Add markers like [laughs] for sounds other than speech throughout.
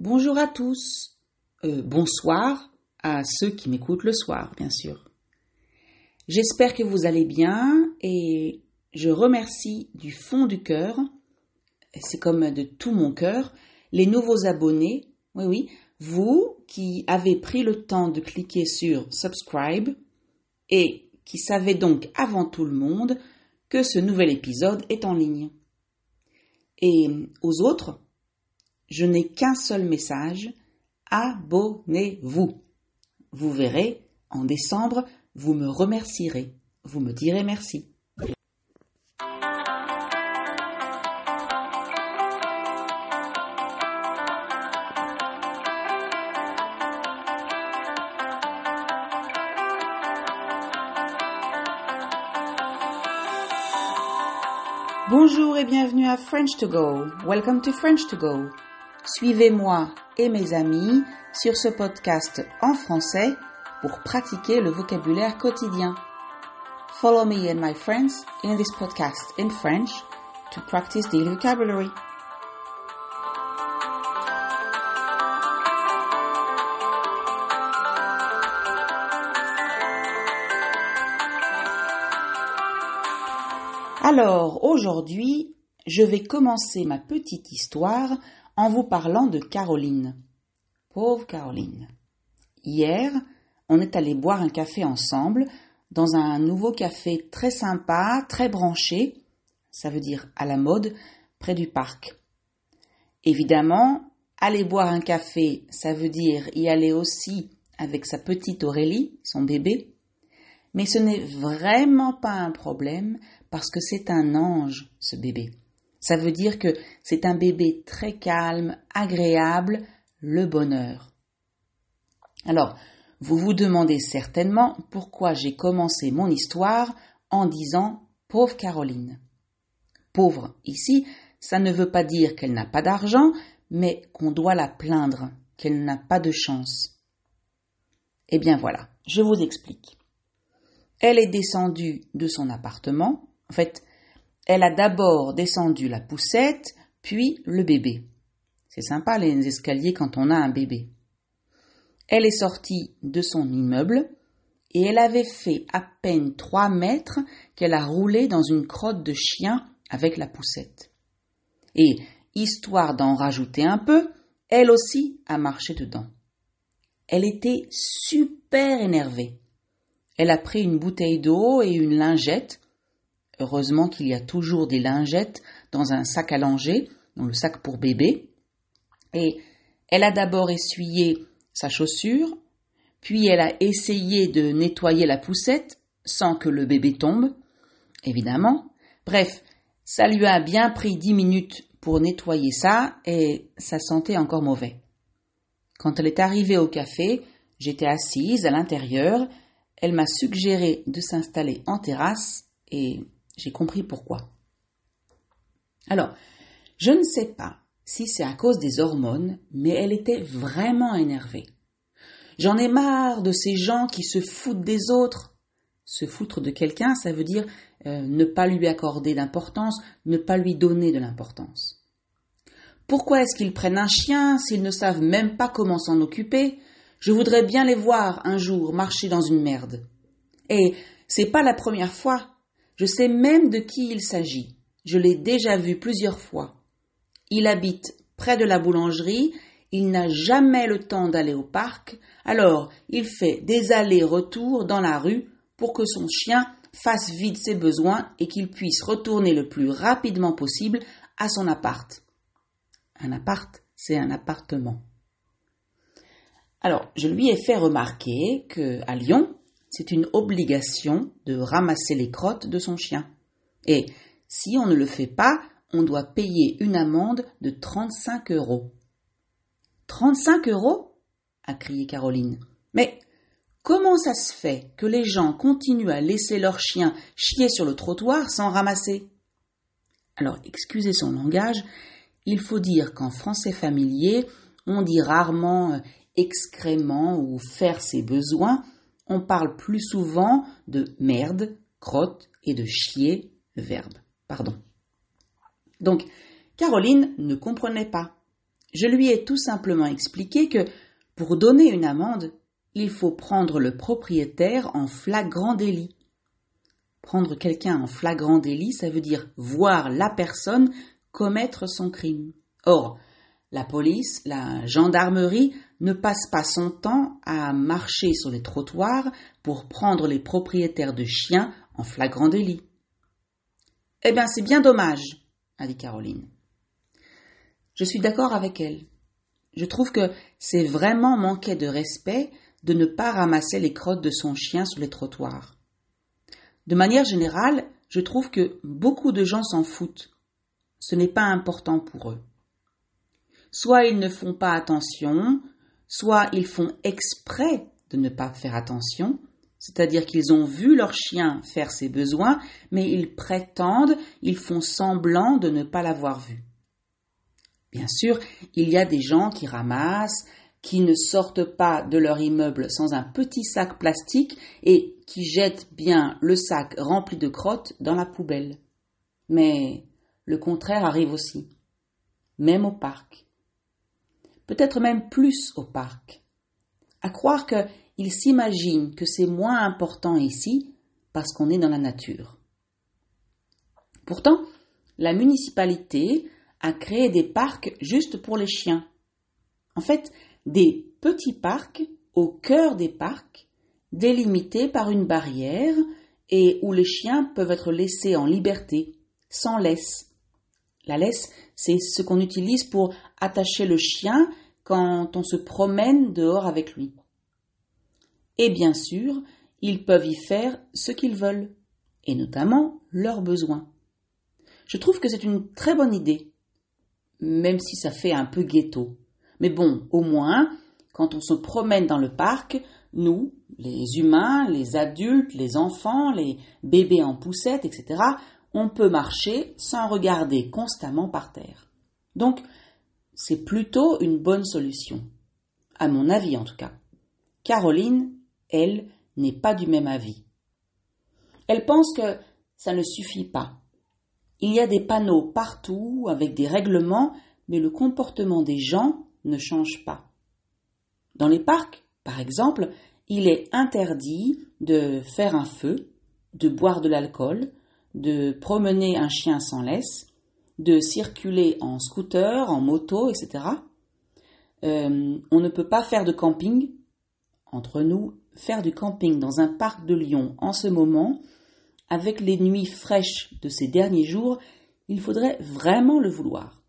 Bonjour à tous. Euh, bonsoir à ceux qui m'écoutent le soir, bien sûr. J'espère que vous allez bien et je remercie du fond du cœur, c'est comme de tout mon cœur, les nouveaux abonnés, oui oui, vous qui avez pris le temps de cliquer sur subscribe et qui savez donc avant tout le monde que ce nouvel épisode est en ligne. Et aux autres, je n'ai qu'un seul message, abonnez-vous. Vous verrez, en décembre, vous me remercierez, vous me direz merci. Bonjour et bienvenue à French to Go. Welcome to French to Go. Suivez-moi et mes amis sur ce podcast en français pour pratiquer le vocabulaire quotidien. Follow me and my friends in this podcast in French to practice daily vocabulary. Alors, aujourd'hui, je vais commencer ma petite histoire en vous parlant de Caroline. Pauvre Caroline. Hier, on est allé boire un café ensemble dans un nouveau café très sympa, très branché, ça veut dire à la mode, près du parc. Évidemment, aller boire un café, ça veut dire y aller aussi avec sa petite Aurélie, son bébé, mais ce n'est vraiment pas un problème parce que c'est un ange, ce bébé. Ça veut dire que c'est un bébé très calme, agréable, le bonheur. Alors, vous vous demandez certainement pourquoi j'ai commencé mon histoire en disant pauvre Caroline. Pauvre ici, ça ne veut pas dire qu'elle n'a pas d'argent, mais qu'on doit la plaindre, qu'elle n'a pas de chance. Eh bien voilà, je vous explique. Elle est descendue de son appartement, en fait, elle a d'abord descendu la poussette, puis le bébé. C'est sympa les escaliers quand on a un bébé. Elle est sortie de son immeuble et elle avait fait à peine trois mètres qu'elle a roulé dans une crotte de chien avec la poussette. Et, histoire d'en rajouter un peu, elle aussi a marché dedans. Elle était super énervée. Elle a pris une bouteille d'eau et une lingette Heureusement qu'il y a toujours des lingettes dans un sac à langer, dans le sac pour bébé. Et elle a d'abord essuyé sa chaussure, puis elle a essayé de nettoyer la poussette sans que le bébé tombe, évidemment. Bref, ça lui a bien pris dix minutes pour nettoyer ça et ça sentait encore mauvais. Quand elle est arrivée au café, j'étais assise à l'intérieur, elle m'a suggéré de s'installer en terrasse et j'ai compris pourquoi. Alors, je ne sais pas si c'est à cause des hormones, mais elle était vraiment énervée. J'en ai marre de ces gens qui se foutent des autres. Se foutre de quelqu'un, ça veut dire euh, ne pas lui accorder d'importance, ne pas lui donner de l'importance. Pourquoi est-ce qu'ils prennent un chien s'ils ne savent même pas comment s'en occuper? Je voudrais bien les voir un jour marcher dans une merde. Et c'est pas la première fois. Je sais même de qui il s'agit. Je l'ai déjà vu plusieurs fois. Il habite près de la boulangerie, il n'a jamais le temps d'aller au parc, alors il fait des allers-retours dans la rue pour que son chien fasse vide ses besoins et qu'il puisse retourner le plus rapidement possible à son appart. Un appart, c'est un appartement. Alors, je lui ai fait remarquer que, à Lyon, c'est une obligation de ramasser les crottes de son chien. Et si on ne le fait pas, on doit payer une amende de 35 euros. 35 euros? a crié Caroline. Mais comment ça se fait que les gens continuent à laisser leurs chiens chier sur le trottoir sans ramasser? Alors, excusez son langage, il faut dire qu'en français familier, on dit rarement euh, excrément ou faire ses besoins, on parle plus souvent de merde, crotte et de chier, verbe. Pardon. Donc, Caroline ne comprenait pas. Je lui ai tout simplement expliqué que pour donner une amende, il faut prendre le propriétaire en flagrant délit. Prendre quelqu'un en flagrant délit, ça veut dire voir la personne commettre son crime. Or, la police, la gendarmerie ne passe pas son temps à marcher sur les trottoirs pour prendre les propriétaires de chiens en flagrant délit. Eh bien, c'est bien dommage, a dit Caroline. Je suis d'accord avec elle. Je trouve que c'est vraiment manquer de respect de ne pas ramasser les crottes de son chien sur les trottoirs. De manière générale, je trouve que beaucoup de gens s'en foutent. Ce n'est pas important pour eux. Soit ils ne font pas attention, soit ils font exprès de ne pas faire attention, c'est-à-dire qu'ils ont vu leur chien faire ses besoins, mais ils prétendent, ils font semblant de ne pas l'avoir vu. Bien sûr, il y a des gens qui ramassent, qui ne sortent pas de leur immeuble sans un petit sac plastique et qui jettent bien le sac rempli de crottes dans la poubelle. Mais le contraire arrive aussi, même au parc. Peut-être même plus au parc. À croire qu'ils s'imaginent que c'est moins important ici parce qu'on est dans la nature. Pourtant, la municipalité a créé des parcs juste pour les chiens. En fait, des petits parcs au cœur des parcs, délimités par une barrière et où les chiens peuvent être laissés en liberté, sans laisse. La laisse, c'est ce qu'on utilise pour attacher le chien quand on se promène dehors avec lui. Et bien sûr, ils peuvent y faire ce qu'ils veulent, et notamment leurs besoins. Je trouve que c'est une très bonne idée, même si ça fait un peu ghetto. Mais bon, au moins, quand on se promène dans le parc, nous, les humains, les adultes, les enfants, les bébés en poussette, etc., on peut marcher sans regarder constamment par terre. Donc, c'est plutôt une bonne solution. À mon avis, en tout cas. Caroline, elle, n'est pas du même avis. Elle pense que ça ne suffit pas. Il y a des panneaux partout avec des règlements, mais le comportement des gens ne change pas. Dans les parcs, par exemple, il est interdit de faire un feu, de boire de l'alcool, de promener un chien sans laisse, de circuler en scooter, en moto, etc. Euh, on ne peut pas faire de camping. Entre nous, faire du camping dans un parc de Lyon en ce moment, avec les nuits fraîches de ces derniers jours, il faudrait vraiment le vouloir.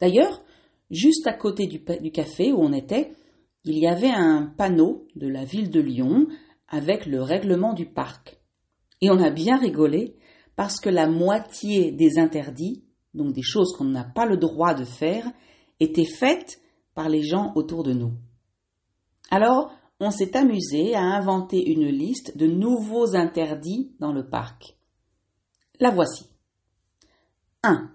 D'ailleurs, juste à côté du, café où on était, il y avait un panneau de la ville de Lyon avec le règlement du parc. Et on a bien rigolé parce que la moitié des interdits, donc des choses qu'on n'a pas le droit de faire, étaient faites par les gens autour de nous. Alors, on s'est amusé à inventer une liste de nouveaux interdits dans le parc. La voici. 1.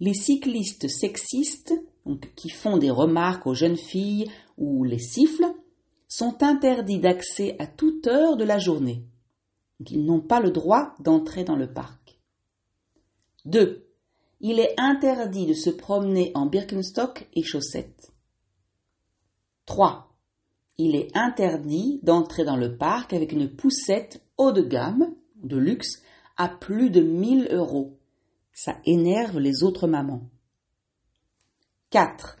Les cyclistes sexistes, donc, qui font des remarques aux jeunes filles ou les sifflent, sont interdits d'accès à toute heure de la journée. Ils n'ont pas le droit d'entrer dans le parc. 2. Il est interdit de se promener en Birkenstock et chaussettes. 3 il est interdit d'entrer dans le parc avec une poussette haut de gamme, de luxe, à plus de 1000 euros. Ça énerve les autres mamans. 4.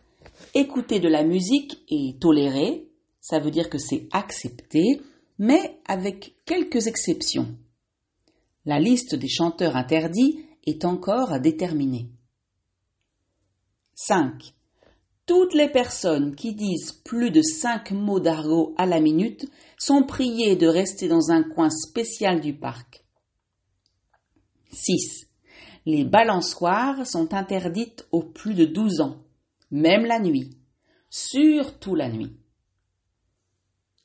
Écouter de la musique est toléré, ça veut dire que c'est accepté, mais avec quelques exceptions. La liste des chanteurs interdits est encore à déterminer. 5. Toutes les personnes qui disent plus de cinq mots d'argot à la minute sont priées de rester dans un coin spécial du parc. 6. Les balançoires sont interdites aux plus de 12 ans, même la nuit, surtout la nuit.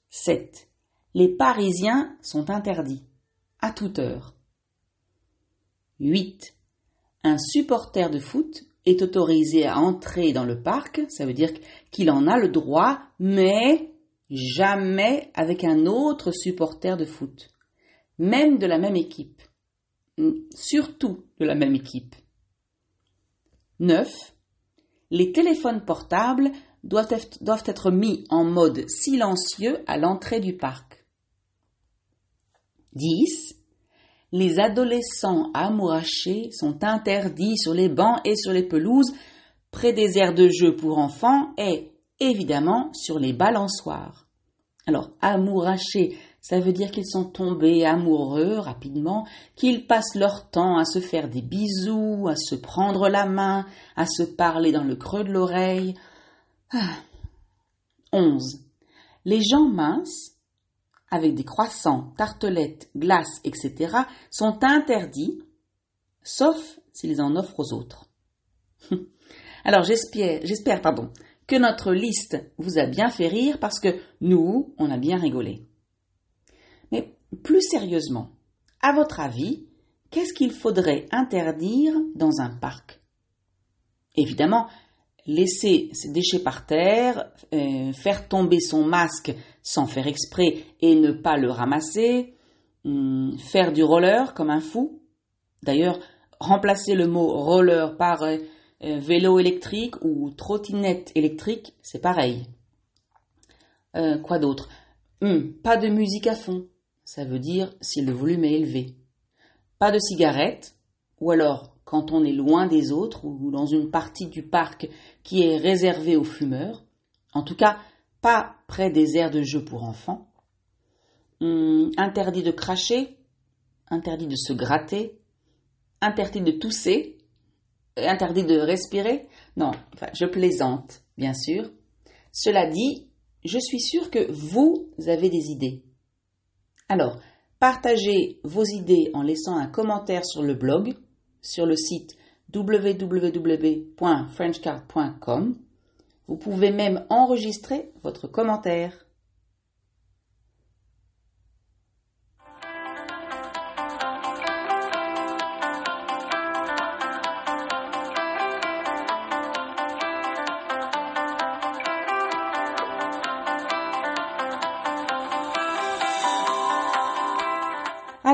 7. Les Parisiens sont interdits, à toute heure. 8. Un supporter de foot est autorisé à entrer dans le parc, ça veut dire qu'il en a le droit, mais jamais avec un autre supporter de foot, même de la même équipe, surtout de la même équipe. 9. Les téléphones portables doivent être, mis en mode silencieux à l'entrée du parc. 10. Les adolescents amourachés sont interdits sur les bancs et sur les pelouses, près des aires de jeu pour enfants et, évidemment, sur les balançoires. Alors, amourachés, ça veut dire qu'ils sont tombés amoureux rapidement, qu'ils passent leur temps à se faire des bisous, à se prendre la main, à se parler dans le creux de l'oreille. Ah. 11. Les gens minces avec des croissants, tartelettes, glaces, etc., sont interdits, sauf s'ils en offrent aux autres. [laughs] Alors j'espère, que notre liste vous a bien fait rire parce que nous, on a bien rigolé. Mais plus sérieusement, à votre avis, qu'est-ce qu'il faudrait interdire dans un parc? Évidemment, laisser ses déchets par terre, euh, faire tomber son masque sans faire exprès et ne pas le ramasser, hum, faire du roller comme un fou. D'ailleurs, remplacer le mot roller par euh, euh, vélo électrique ou trottinette électrique, c'est pareil. quoi d'autre? Hum, Pas de musique à fond, ça veut dire si le volume est élevé. Pas de cigarette, ou alors quand on est loin des autres ou dans une partie du parc qui est réservée aux fumeurs. En tout cas, pas près des aires de jeu pour enfants. Hum, interdit de cracher, interdit de se gratter, interdit de tousser, interdit de respirer. Non, enfin, je plaisante, bien sûr. Cela dit, je suis sûre que vous avez des idées. Alors, partagez vos idées en laissant un commentaire sur le blog sur le site www.frenchcard.com. Vous pouvez même enregistrer votre commentaire.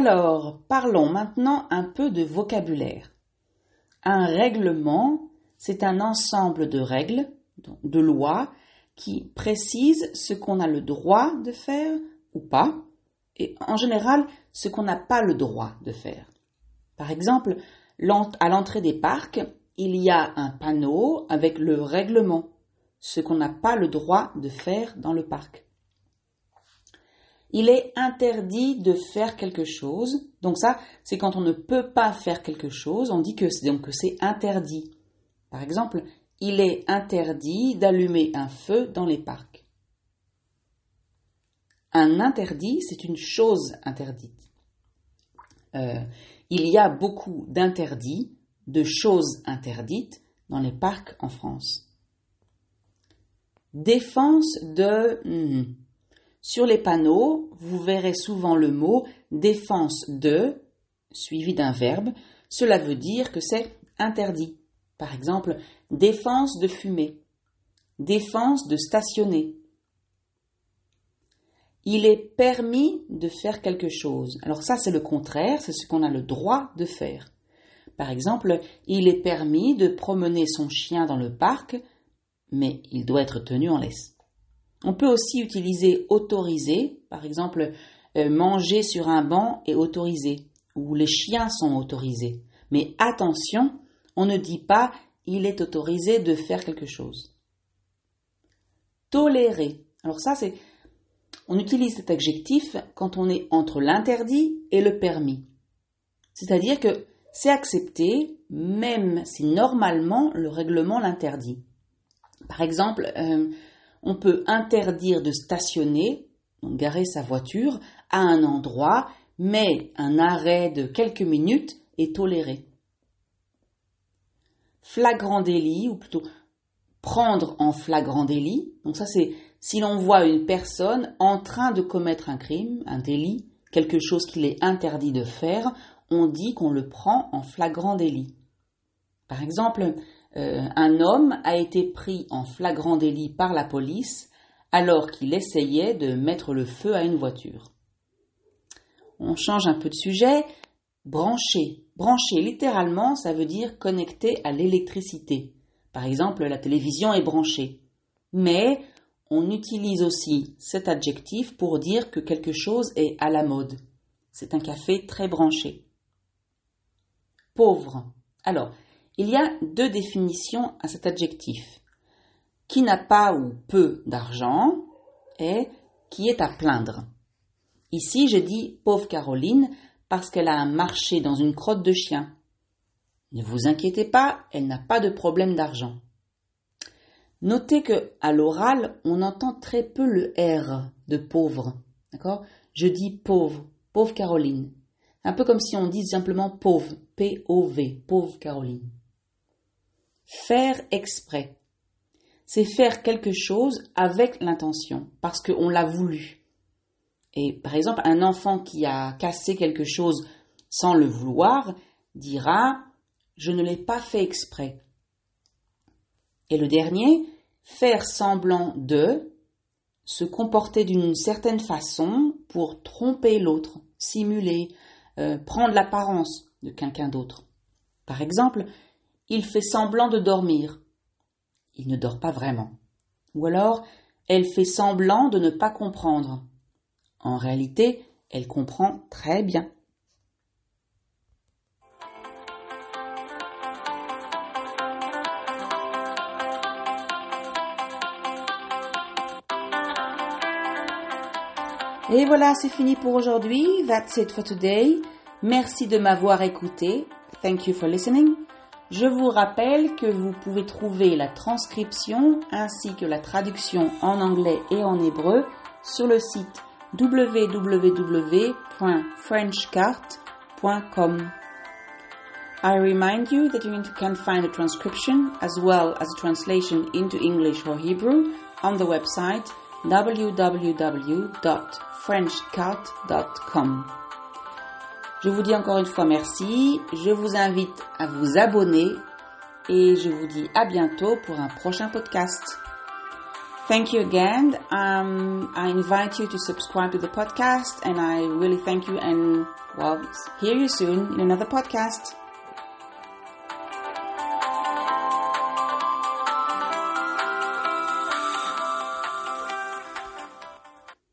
Alors, parlons maintenant un peu de vocabulaire. Un règlement, c'est un ensemble de règles, de lois, qui précisent ce qu'on a le droit de faire ou pas, et en général ce qu'on n'a pas le droit de faire. Par exemple, à l'entrée des parcs, il y a un panneau avec le règlement, ce qu'on n'a pas le droit de faire dans le parc il est interdit de faire quelque chose. Donc ça, c'est quand on ne peut pas faire quelque chose, on dit que c'est interdit. Par exemple, il est interdit d'allumer un feu dans les parcs. Un interdit, c'est une chose interdite. Euh, il y a beaucoup d'interdits, de choses interdites dans les parcs en France. Défense de hmm, sur les panneaux, vous verrez souvent le mot défense de suivi d'un verbe. Cela veut dire que c'est interdit. Par exemple, défense de fumer, défense de stationner. Il est permis de faire quelque chose. Alors ça, c'est le contraire, c'est ce qu'on a le droit de faire. Par exemple, il est permis de promener son chien dans le parc, mais il doit être tenu en laisse. On peut aussi utiliser autorisé, par exemple euh, manger sur un banc est autorisé, ou les chiens sont autorisés. Mais attention, on ne dit pas il est autorisé de faire quelque chose. Tolérer. Alors ça, c'est, on utilise cet adjectif quand on est entre l'interdit et le permis. C'est-à-dire que c'est accepté, même si normalement le règlement l'interdit. Par exemple, euh, on peut interdire de stationner, donc garer sa voiture, à un endroit, mais un arrêt de quelques minutes est toléré. Flagrant délit, ou plutôt prendre en flagrant délit, donc ça c'est si l'on voit une personne en train de commettre un crime, un délit, quelque chose qu'il est interdit de faire, on dit qu'on le prend en flagrant délit. Par exemple, euh, un homme a été pris en flagrant délit par la police alors qu'il essayait de mettre le feu à une voiture. On change un peu de sujet. Brancher. Brancher, littéralement, ça veut dire connecter à l'électricité. Par exemple, la télévision est branchée. Mais on utilise aussi cet adjectif pour dire que quelque chose est à la mode. C'est un café très branché. Pauvre. Alors, il y a deux définitions à cet adjectif. Qui n'a pas ou peu d'argent et qui est à plaindre. Ici, je dis pauvre Caroline parce qu'elle a marché dans une crotte de chien. Ne vous inquiétez pas, elle n'a pas de problème d'argent. Notez que à l'oral, on entend très peu le R de pauvre. D'accord? Je dis pauvre, pauvre Caroline. Un peu comme si on dit simplement pauvre, P-O-V, pauvre Caroline. Faire exprès. C'est faire quelque chose avec l'intention, parce qu'on l'a voulu. Et par exemple, un enfant qui a cassé quelque chose sans le vouloir dira Je ne l'ai pas fait exprès. Et le dernier, faire semblant de, se comporter d'une certaine façon pour tromper l'autre, simuler, euh, prendre l'apparence de quelqu'un d'autre. Par exemple, il fait semblant de dormir. Il ne dort pas vraiment. Ou alors, elle fait semblant de ne pas comprendre. En réalité, elle comprend très bien. Et voilà, c'est fini pour aujourd'hui. That's it for today. Merci de m'avoir écouté. Thank you for listening. Je vous rappelle que vous pouvez trouver la transcription ainsi que la traduction en anglais et en hébreu sur le site www.frenchcart.com. I remind you that you can find a transcription as well as a translation into English or Hebrew on the website www.frenchcart.com. Je vous dis encore une fois merci, je vous invite à vous abonner et je vous dis à bientôt pour un prochain podcast. Thank you again. Um, I invite you to subscribe to the podcast and I really thank you and well, hear you soon in another podcast.